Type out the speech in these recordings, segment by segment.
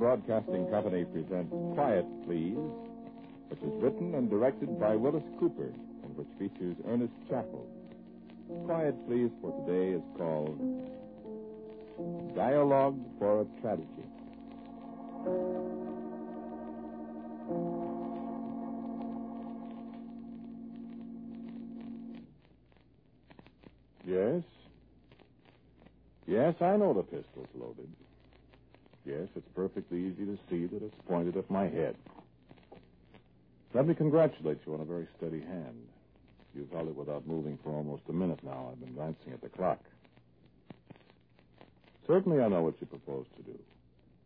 Broadcasting Company presents Quiet, Please, which is written and directed by Willis Cooper and which features Ernest Chappell. Quiet, Please for today is called Dialogue for a Tragedy. Yes? Yes, I know the pistol's loaded. Yes, it's perfectly easy to see that it's pointed at my head. Let me congratulate you on a very steady hand. You've held it without moving for almost a minute now. I've been glancing at the clock. Certainly I know what you propose to do.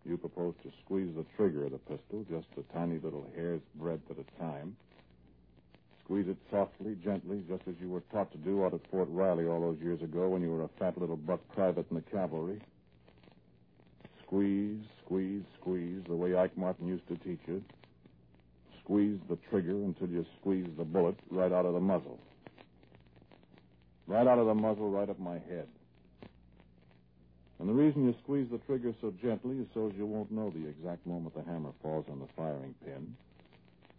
You propose to squeeze the trigger of the pistol just a tiny little hair's breadth at a time. Squeeze it softly, gently, just as you were taught to do out at Fort Riley all those years ago when you were a fat little buck private in the cavalry. Squeeze, squeeze, squeeze, the way Ike Martin used to teach you. Squeeze the trigger until you squeeze the bullet right out of the muzzle. Right out of the muzzle, right up my head. And the reason you squeeze the trigger so gently is so as you won't know the exact moment the hammer falls on the firing pin.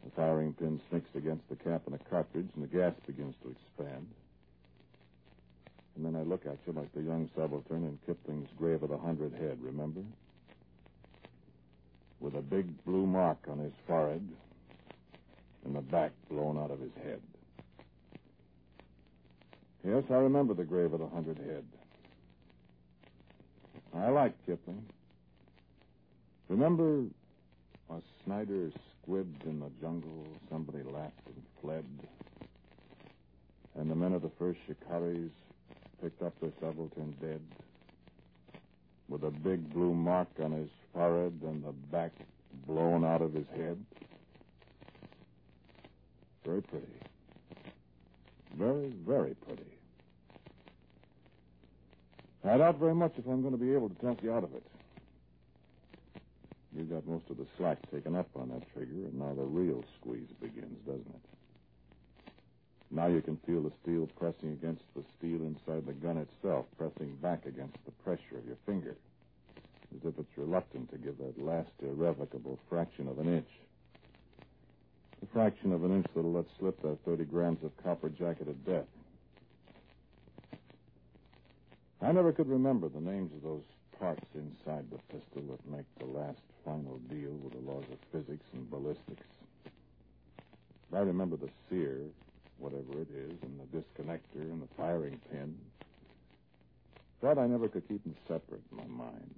The firing pin snicks against the cap of the cartridge, and the gas begins to expand. And then I look at you like the young subaltern in Kipling's Grave of the Hundred Head, remember? With a big blue mark on his forehead and the back blown out of his head. Yes, I remember the Grave of the Hundred Head. I like Kipling. Remember a Snider squibbed in the jungle, somebody laughed and fled, and the men of the first shikaris picked up the subaltern dead, with a big blue mark on his forehead and the back blown out of his head. Very pretty. Very, very pretty. I doubt very much if I'm going to be able to talk you out of it. You've got most of the slack taken up on that trigger, and now the real squeeze begins, doesn't it? Now you can feel the steel pressing against the steel inside the gun itself, pressing back against the pressure of your finger, as if it's reluctant to give that last irrevocable fraction of an inch. The fraction of an inch that'll let slip that 30 grams of copper jacket of death. I never could remember the names of those parts inside the pistol that make the last final deal with the laws of physics and ballistics. I remember the sear, whatever it is, and the disconnector and the firing pin. That I never could keep them separate in my mind.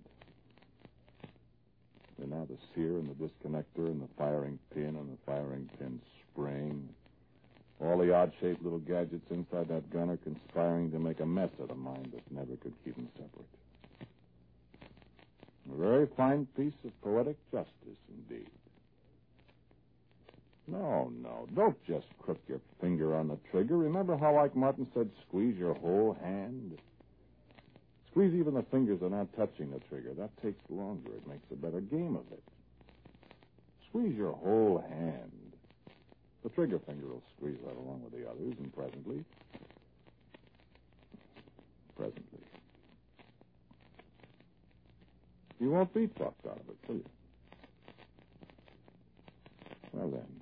And now the sear and the disconnector and the firing pin and the firing pin spring. All the odd shaped little gadgets inside that gun are conspiring to make a mess of the mind that never could keep them separate. A very fine piece of poetic justice indeed. No, no. Don't just crook your finger on the trigger. Remember how Ike Martin said squeeze your whole hand? Squeeze even the fingers that are not touching the trigger. That takes longer. It makes a better game of it. Squeeze your whole hand. The trigger finger will squeeze right along with the others, and presently. Presently. You won't be talked out of it, will you? Well, then.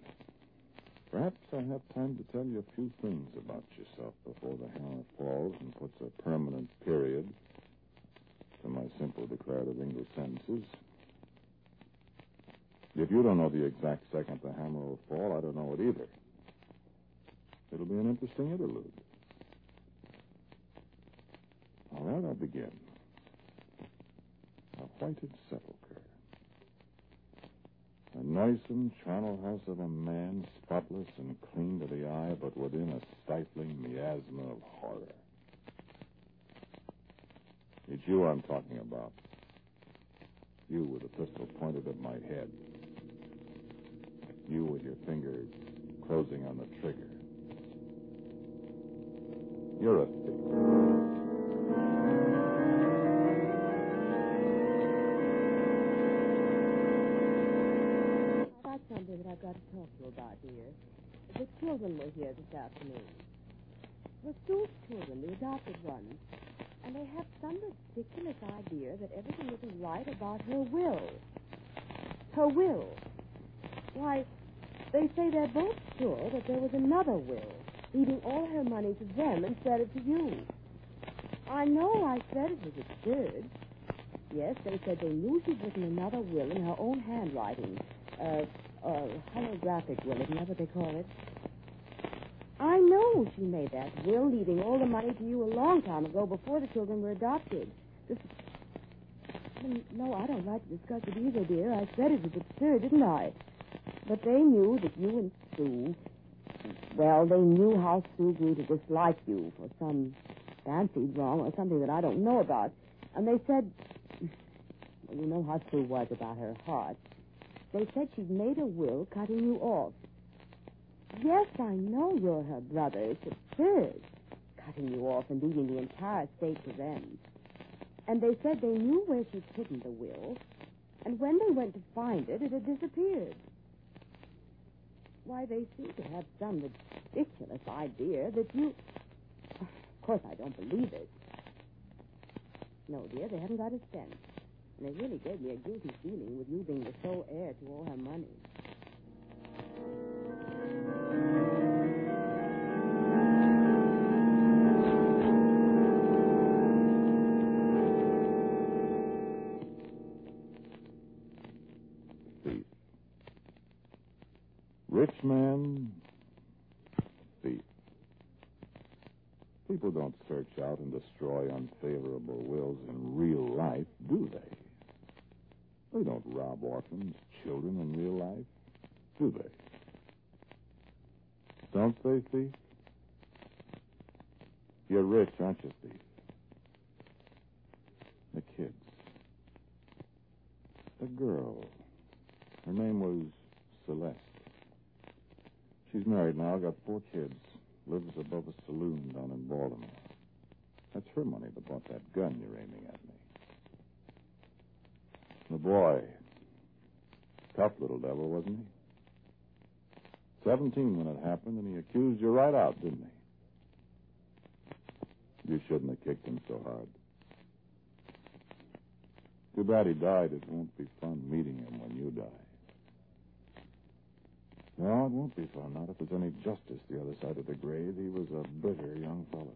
Perhaps I have time to tell you a few things about yourself before the hammer falls and puts a permanent period to my simple declarative English sentences. If you don't know the exact second the hammer will fall, I don't know it either. It'll be an interesting interlude. All right, I'll begin. A whited sepulchre. A noisome charnel house of a man, spotless and clean to the eye, but within a stifling miasma of horror. It's you I'm talking about. You with a pistol pointed at my head. You with your finger closing on the trigger. You're a thief. You about, dear. The children were here this afternoon. The Stu's children, the adopted ones. And they have some ridiculous idea that everything isn't right about her will. Her will. Why, they say they're both sure that there was another will, leaving all her money to them instead of to you. I know I said it was absurd. Yes, they said they knew she'd written another will in her own handwriting. Uh, uh, holographic will, isn't that what they call it? I know she made that will, leaving all the money to you a long time ago before the children were adopted. This... No, I don't like to discuss it either, dear. I said it was absurd, didn't I? But they knew that you and Sue, well, they knew how Sue grew to dislike you for some fancied wrong or something that I don't know about. And they said, well, you know how Sue was about her heart. They said she'd made a will cutting you off. Yes, I know you're her brother. It's absurd. Cutting you off and leaving the entire estate to them. And they said they knew where she'd hidden the will, and when they went to find it, it had disappeared. Why, they seem to have some ridiculous idea that you. Of course, I don't believe it. No, dear, they haven't got a cent. And they really gave me a guilty feeling with you being the sole heir to all her money. Thief. Rich man, thief. People don't search out and destroy unfavorable wills in real life, do they? They don't rob orphans, children in real life, do they? Don't they, thief? You're rich, aren't you, Steve? The kids. The girl. Her name was Celeste. She's married now, got four kids, lives above a saloon down in Baltimore. That's her money that bought that gun you're aiming at me. The boy. Tough little devil, wasn't he? Seventeen when it happened, and he accused you right out, didn't he? You shouldn't have kicked him so hard. Too bad he died. It won't be fun meeting him when you die. No, it won't be fun. Not if there's any justice the other side of the grave. He was a bitter young fellow.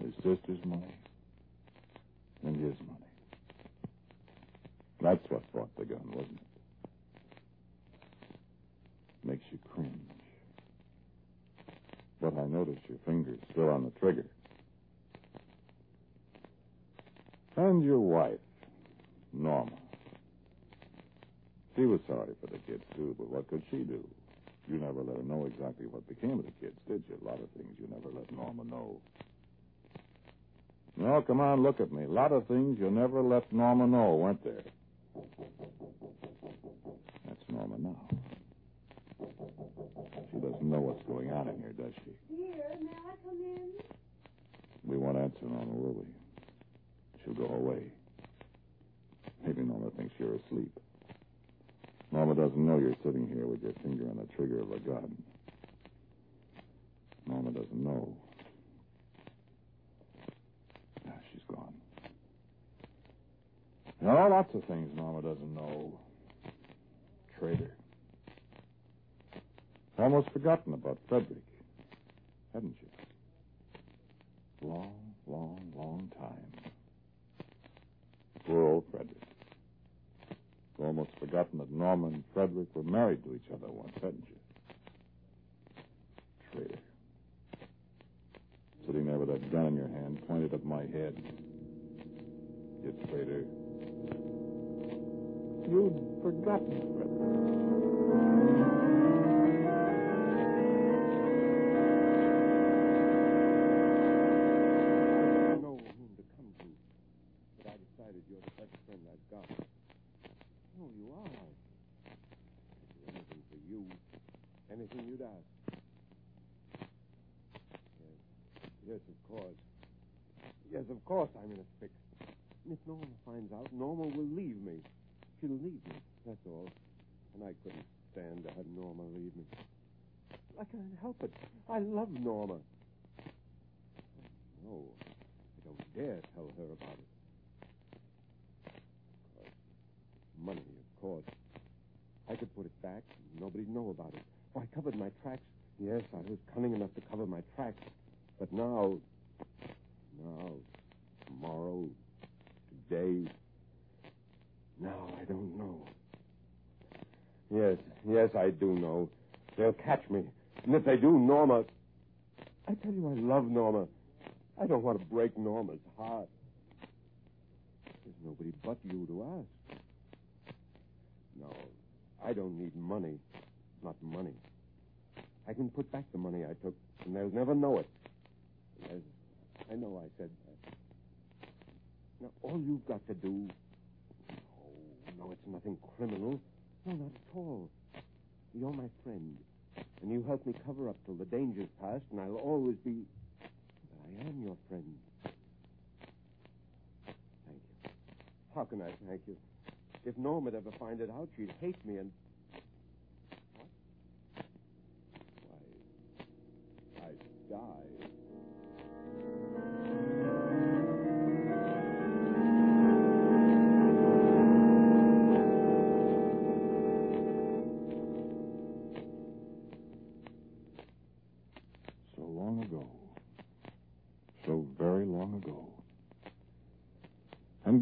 His sister's money and his money. That's what the gun, wasn't it? Makes you cringe. But I notice your finger's still on the trigger. And your wife, Norma. She was sorry for the kids, too, but what could she do? You never let her know exactly what became of the kids, did you? A lot of things you never let Norma know. No, come on, look at me. A lot of things you never let Norma know, weren't there? That's Norma now. She doesn't know on in here, does she? Dear, may I come in? We won't answer Norma, will we? She'll go away. Maybe Norma thinks you're asleep. Norma doesn't know you're sitting here with your finger on the trigger of a gun. Norma doesn't know. Ah, she's gone. There are lots of things Norma doesn't know. Traitor. Almost forgotten about Frederick, hadn't you? Long, long, long time. Poor old Frederick. You Almost forgotten that Norma and Frederick were married to each other once, hadn't you? Traitor. Sitting there with that gun in your hand, pointed at my head. You traitor. You'd forgotten Frederick. I'm in a fix. If Norma finds out, Norma will leave me. She'll leave me, that's all. And I couldn't stand to have Norma leave me. I can't help it. I love Norma. No, I don't dare tell her about it. Of course. Money, of course. I could put it back. Nobody'd know about it. Oh, I covered my tracks. Yes, I was cunning enough to cover my tracks. But now, now, tomorrow, today, now I don't know. Yes, yes, I do know. They'll catch me. And if they do, Norma. I tell you, I love Norma. I don't want to break Norma's heart. There's nobody but you to ask. No, I don't need money. Not money. I can put back the money I took, and they'll never know it. Yes, I know I said that. Now, all you've got to do. Oh, no, it's nothing criminal. No, not at all. You're my friend. And you help me cover up till the danger's past, and I'll always be. But I am your friend. Thank you. How can I thank you? If Norma'd ever find it out, she'd hate me and. What? Why, I'd die.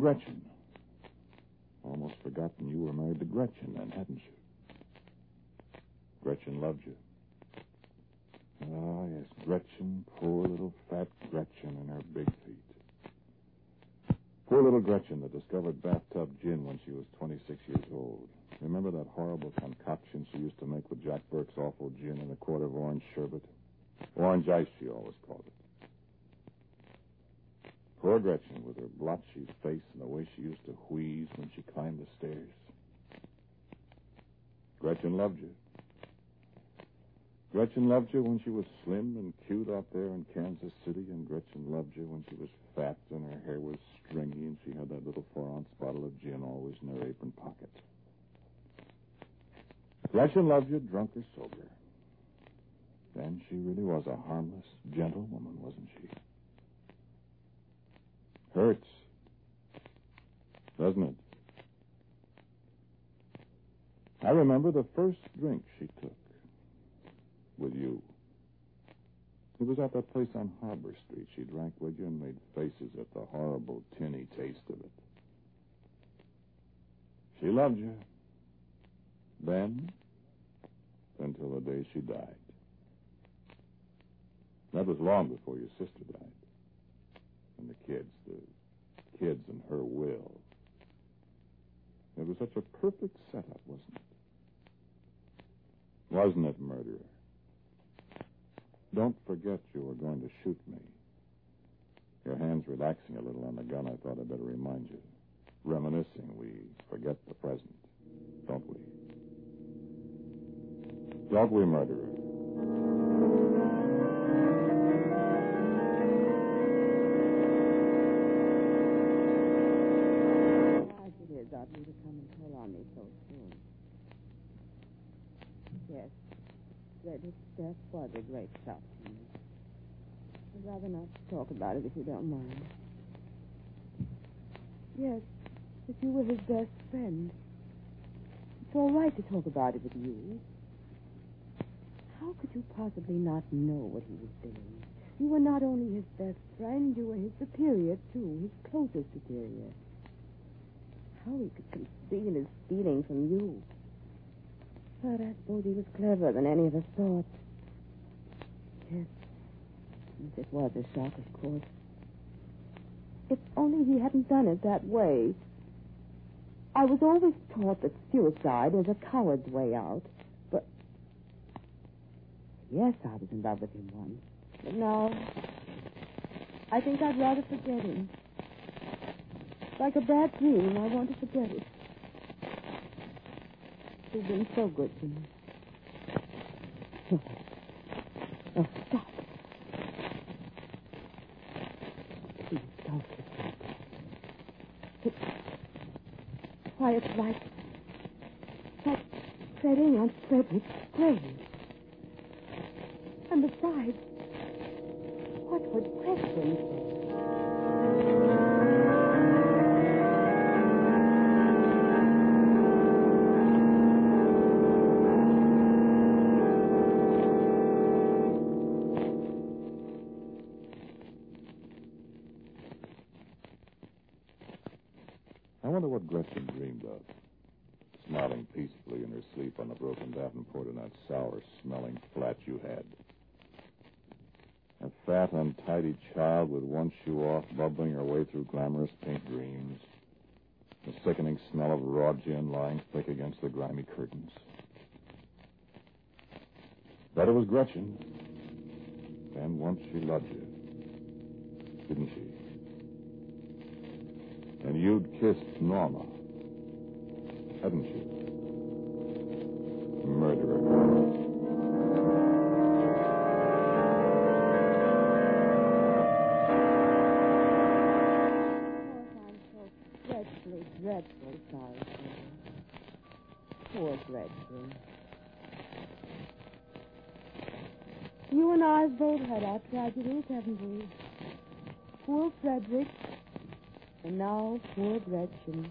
Gretchen. Almost forgotten you were married to Gretchen then, hadn't you? Gretchen loved you. Ah, yes, Gretchen, poor little fat Gretchen and her big feet. Poor little Gretchen that discovered bathtub gin when she was 26 years old. Remember that horrible concoction she used to make with Jack Burke's awful gin and a quart of orange sherbet? Orange ice, she always called it. Poor Gretchen, with blotchy face and the way she used to wheeze when she climbed the stairs. Gretchen loved you. Gretchen loved you when she was slim and cute out there in Kansas City, and Gretchen loved you when she was fat and her hair was stringy and she had that little four-ounce bottle of gin always in her apron pocket. Gretchen loved you, drunk or sober. Then she really was a harmless, gentle woman, wasn't she? Hurts. Doesn't it? I remember the first drink she took with you. It was at that place on Harbor Street. She drank with you and made faces at the horrible tinny taste of it. She loved you. Then, until the day she died. That was long before your sister died. And the kids, the kids and her will. It was such a perfect setup, wasn't it? Wasn't it, murderer? Don't forget you were going to shoot me. Your hand's relaxing a little on the gun. I thought I'd better remind you. Reminiscing, we forget the present, don't we? Don't we, murderer? Frederick's death was a great shock to me. I'd rather not talk about it if you don't mind. Yes, if you were his best friend. It's all right to talk about it with you. How could you possibly not know what he was doing? You were not only his best friend, you were his superior, too, his closest superior. How he could conceal his feeling from you. But I suppose he was cleverer than any of us thought. Yes. It was a shock, of course. If only he hadn't done it that way. I was always taught that suicide is a coward's way out. But. Yes, I was in love with him once. But now. I think I'd rather forget him. Like a bad dream. I want to forget it. She's been so good to me. Oh, oh stop. Please don't kiss me. It, why, it's like, like treading on Frederick's grave. And besides, what would Gretchen say? In that sour smelling flat you had. A fat, untidy child with one shoe off, bubbling her way through glamorous pink dreams. The sickening smell of raw gin lying thick against the grimy curtains. But it was Gretchen. And once she loved you. Didn't she? And you'd kissed Norma. Hadn't you? Had our tragedies, haven't we? Poor Frederick, and now poor Gretchen.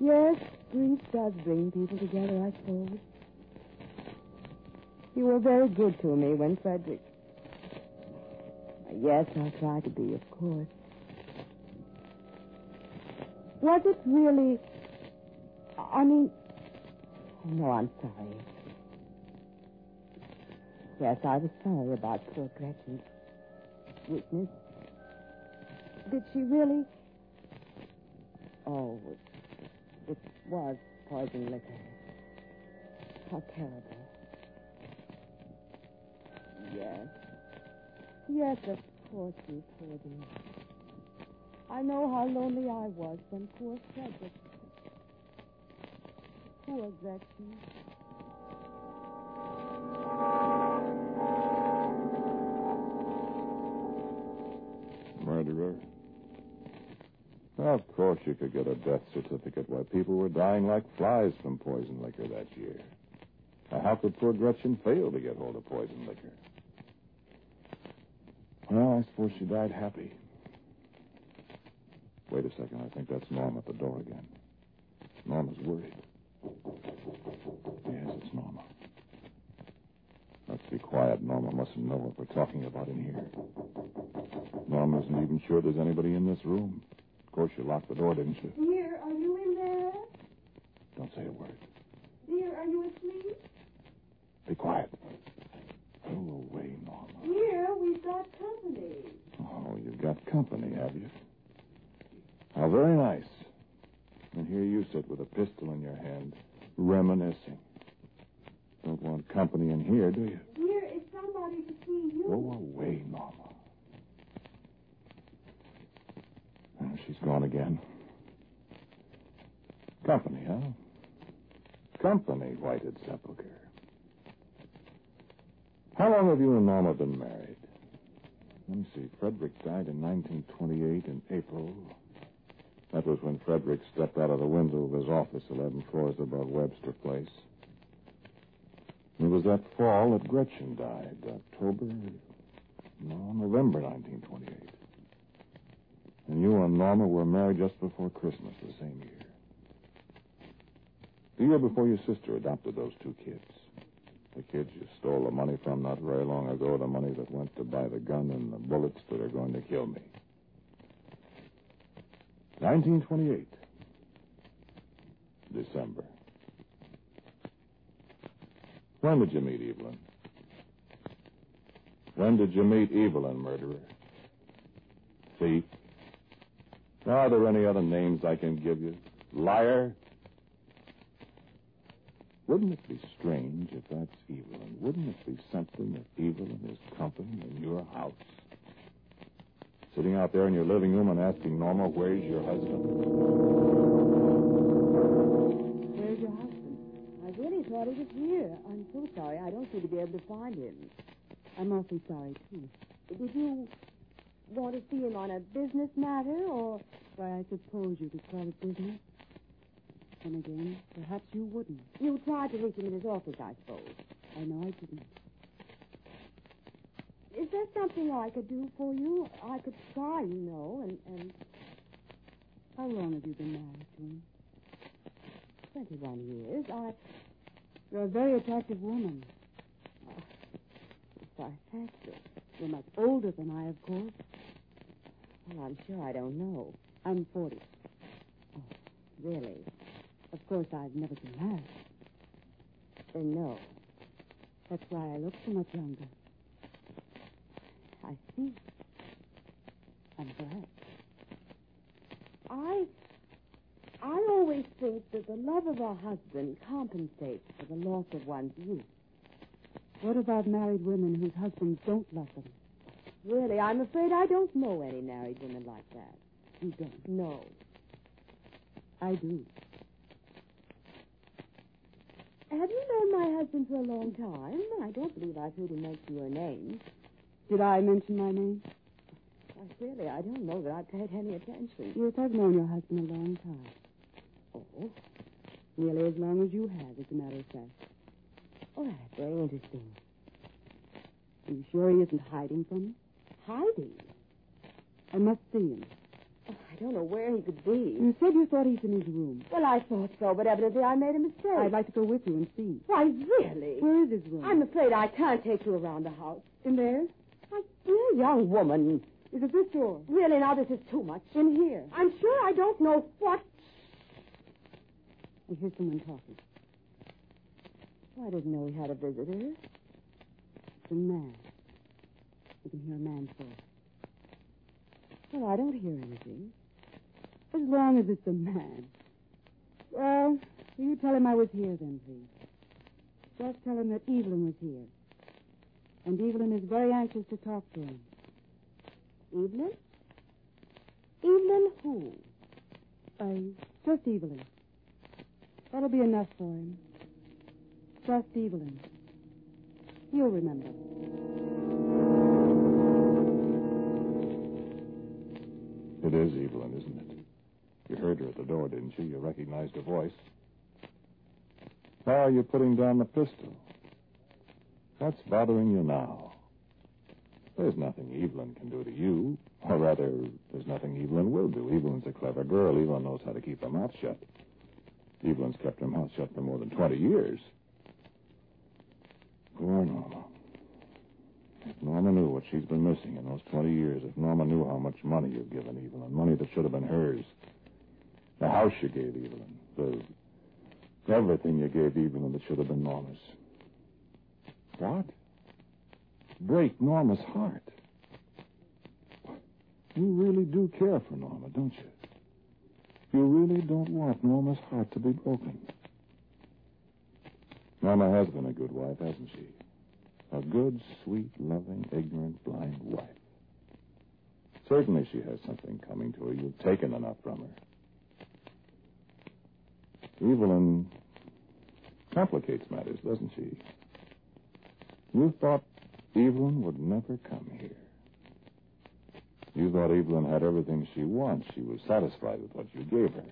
Yes, grief does bring people together, I suppose. You were very good to me when Frederick Yes, I'll try to be, of course. Was it really. I mean. Oh, no, I'm sorry. Yes, I was sorry about poor Gretchen's weakness. Did she really? Oh, it, it was poison liquor. How terrible. Yes. Yes, of course you told me. I know how lonely I was when poor Frederick. Poor Gretchen. Of course you could get a death certificate while people were dying like flies from poison liquor that year. Now, how could poor Gretchen fail to get hold of poison liquor? Well, I suppose she died happy. Wait a second. I think that's Norma at the door again. Norma's worried. Yes, it's Norma. Let's be quiet. Norma mustn't know what we're talking about in here. Norma isn't even sure there's anybody in this room. Of course, you locked the door, didn't you? Dear, are you in there? Don't say a word. Dear, are you asleep? Be quiet. Go away, Norma. Dear, we've got company. Oh, you've got company, have you? How very nice. And here you sit with a pistol in your hand, reminiscing. Don't want company in here, do you? Dear, it's somebody to see you. Go away, Norma. Oh, she's gone again. Company, huh? Company, whited sepulchre. How long have you and Norma been married? Let me see. Frederick died in 1928 in April. That was when Frederick stepped out of the window of his office 11 floors above Webster Place. It was that fall that Gretchen died. October, no, November 1928. And you and Norma were married just before Christmas the same year. The year before your sister adopted those two kids. The kids you stole the money from not very long ago, the money that went to buy the gun and the bullets that are going to kill me. 1928. December. When did you meet Evelyn? When did you meet Evelyn, murderer? Thief? Are there any other names I can give you? Liar? Wouldn't it be strange if that's Evelyn? Wouldn't it be something if Evelyn is company in your house? Sitting out there in your living room and asking Norma, where's your husband? Where's your husband? I really thought he was here. I'm so sorry. I don't seem to be able to find him. I'm awfully sorry, too. Did you want to see him on a business matter, or... Why, I suppose you could call it business. And again, perhaps you wouldn't. You tried to reach him in his office, I suppose. I know I didn't. Is there something I could do for you? I could try, you know, and, and How long have you been married to him? 21 years. I... You're a very attractive woman. Why, thank you. You're much older than I, of course. Well, I'm sure I don't know. I'm 40. Really? Course, I've never been married. Then no. That's why I look so much younger. I see. I'm glad. I... I always think that the love of a husband compensates for the loss of one's youth. What about married women whose husbands don't love them? Really, I'm afraid I don't know any married women like that. You don't. No. I do. Have you known my husband for a long time? I don't believe I've heard him mention your name. Did I mention my name? Why, really, I don't know that I've paid any attention. Yes, I've known your husband a long time. Oh? Nearly as long as you have, as a matter of fact. Oh, that's very interesting. Are you sure he isn't hiding from me? Hiding? I must see him. I don't know where he could be. You said you thought he's in his room. Well, I thought so, but evidently I made a mistake. I'd like to go with you and see. Why, really? Where is his room? I'm afraid I can't take you around the house. in there. My dear young woman. Is it this door? Really, now this is too much. In here. I'm sure I don't know what. I hear someone talking. I didn't know he had a visitor. It's a man. You can hear a man's voice. Well, I don't hear anything. As long as it's a man. Well, you tell him I was here then, please. Just tell him that Evelyn was here. And Evelyn is very anxious to talk to him. Evelyn? Evelyn who? I just Evelyn. That'll be enough for him. Just Evelyn. You'll remember. It is Evelyn, isn't it? You heard her at the door, didn't you? You recognized her voice. Why are you putting down the pistol? What's bothering you now? There's nothing Evelyn can do to you. Or rather, there's nothing Evelyn will do. Evelyn's a clever girl. Evelyn knows how to keep her mouth shut. Evelyn's kept her mouth shut for more than 20 years. Poor Norma. If Norma knew what she's been missing in those 20 years, if Norma knew how much money you've given Evelyn, money that should have been hers, the house you gave Evelyn, the everything you gave Evelyn that should have been Norma's. What? Break Norma's heart. You really do care for Norma, don't you? You really don't want Norma's heart to be broken. Norma has been a good wife, hasn't she? A good, sweet, loving, ignorant, blind wife. Certainly she has something coming to her. You've taken enough from her. Evelyn complicates matters, doesn't she? You thought Evelyn would never come here. You thought Evelyn had everything she wants. She was satisfied with what you gave her.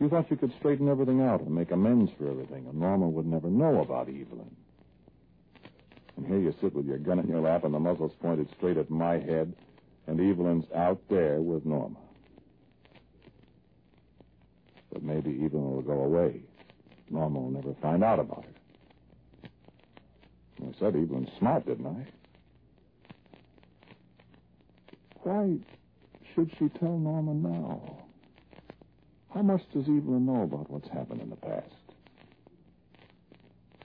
You thought you could straighten everything out and make amends for everything, and Norma would never know about Evelyn. And here you sit with your gun in your lap and the muzzle's pointed straight at my head, and Evelyn's out there with Norma. But maybe Evelyn will go away. Norma will never find out about it. I said Evelyn's smart, didn't I? Why should she tell Norma now? How much does Evelyn know about what's happened in the past?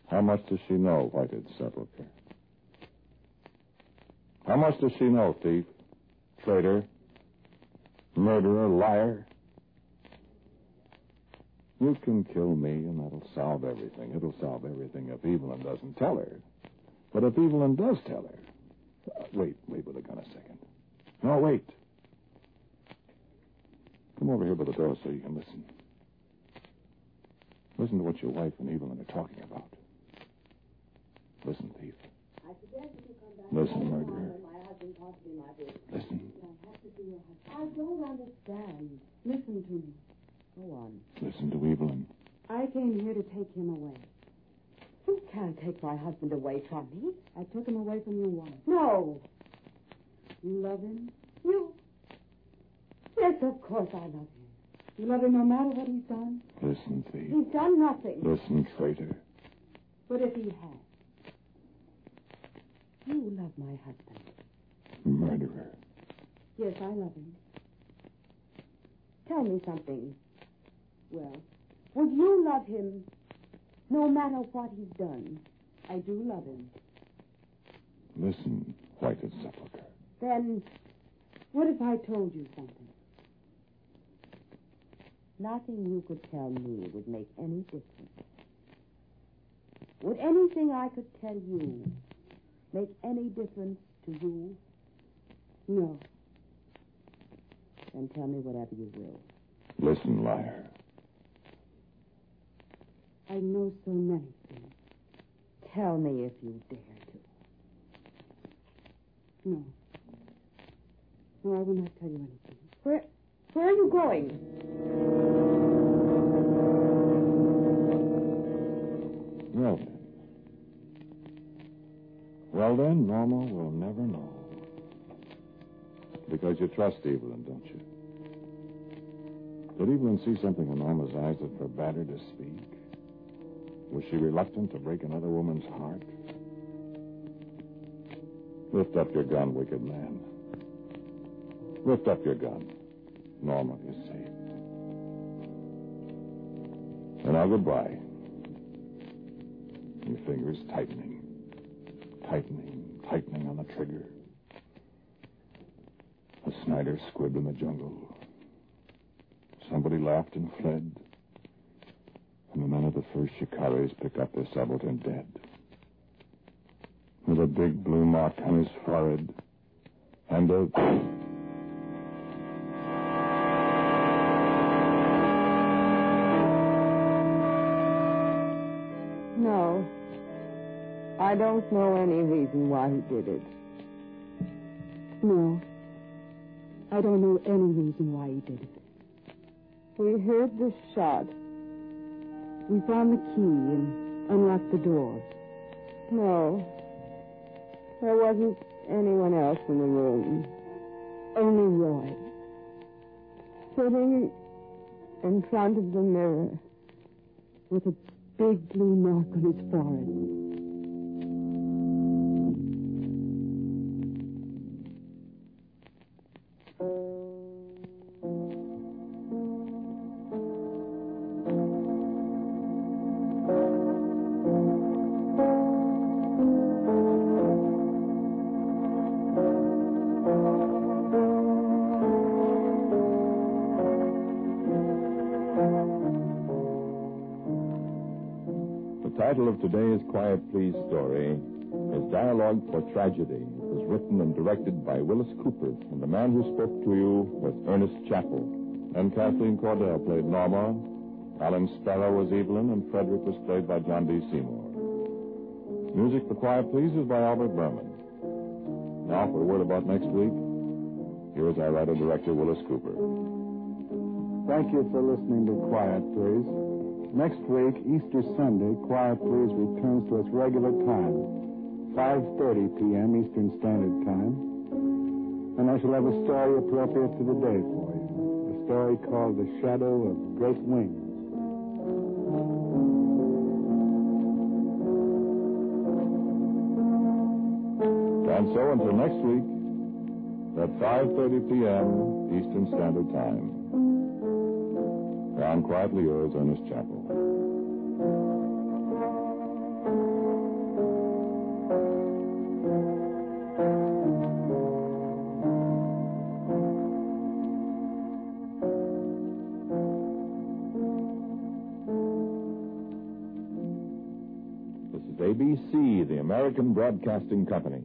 How much does she know, Whited Sepulchre? How much does she know, thief, traitor, murderer, liar? You can kill me, and that'll solve everything. It'll solve everything if Evelyn doesn't tell her. But if Evelyn does tell her. Uh, wait, wait with a gun a second. No, wait. Come over here by the door so you can listen. Listen to what your wife and Evelyn are talking about. Listen, thief. Listen, murderer. Listen. I don't understand. Listen to me. Go on. Listen to Evelyn. I came here to take him away. You can't take my husband away from me. I took him away from you once. No. You love him? You. Yes, of course I love him. You love him no matter what he's done? Listen, thief. He's done nothing. Listen, traitor. But if he has, You love my husband. Murderer. yes, I love him. Tell me something. Well, Would you love him no matter what he's done? I do love him. Listen, whited sepulchre. Then What if I told you something? nothing you could tell me would make any difference. Would anything I could tell you make any difference to you? No. Then tell me whatever you will. Listen, liar. I know so many things. Tell me if you dare to. No. No, I will not tell you anything. Where where are you going? Well then. Well then, Norma will never know. Because you trust Evelyn, don't you? Did Evelyn see something in Norma's eyes that forbade her to speak? Was she reluctant to break another woman's heart? Lift up your gun, wicked man. Lift up your gun. Norma is safe. And now goodbye. Your fingers tightening, tightening, tightening on the trigger. A Snider squibbed in the jungle. Somebody laughed and fled. And the men of Shikaris picked up their subaltern dead. With a big blue mark on his forehead. And a. No. I don't know any reason why he did it. No. I don't know any reason why he did it. We heard the shot. We found the key and unlocked the door. No. There wasn't anyone else in the room. Only Roy. Sitting in front of the mirror. With a big blue mark on his forehead. Today's Quiet Please story is Dialogue for Tragedy. It was written and directed by Willis Cooper, and the man who spoke to you was Ernest Chappell. And Kathleen Cordell played Norma, Alan Sparrow was Evelyn, and Frederick was played by John D. Seymour. Music for Quiet Please is by Albert Buhrman. Now for a word about next week, here is our writer-director Willis Cooper. Thank you for listening to Quiet Please. Next week, Easter Sunday, Quiet Please returns to its regular time, 5.30 p.m. Eastern Standard Time. And I shall have a story appropriate to the day for you. A story called The Shadow of Great Wings. And so until next week, at 5.30 p.m. Eastern Standard Time. Down quietly yours, Ernest Chappell. American Broadcasting Company.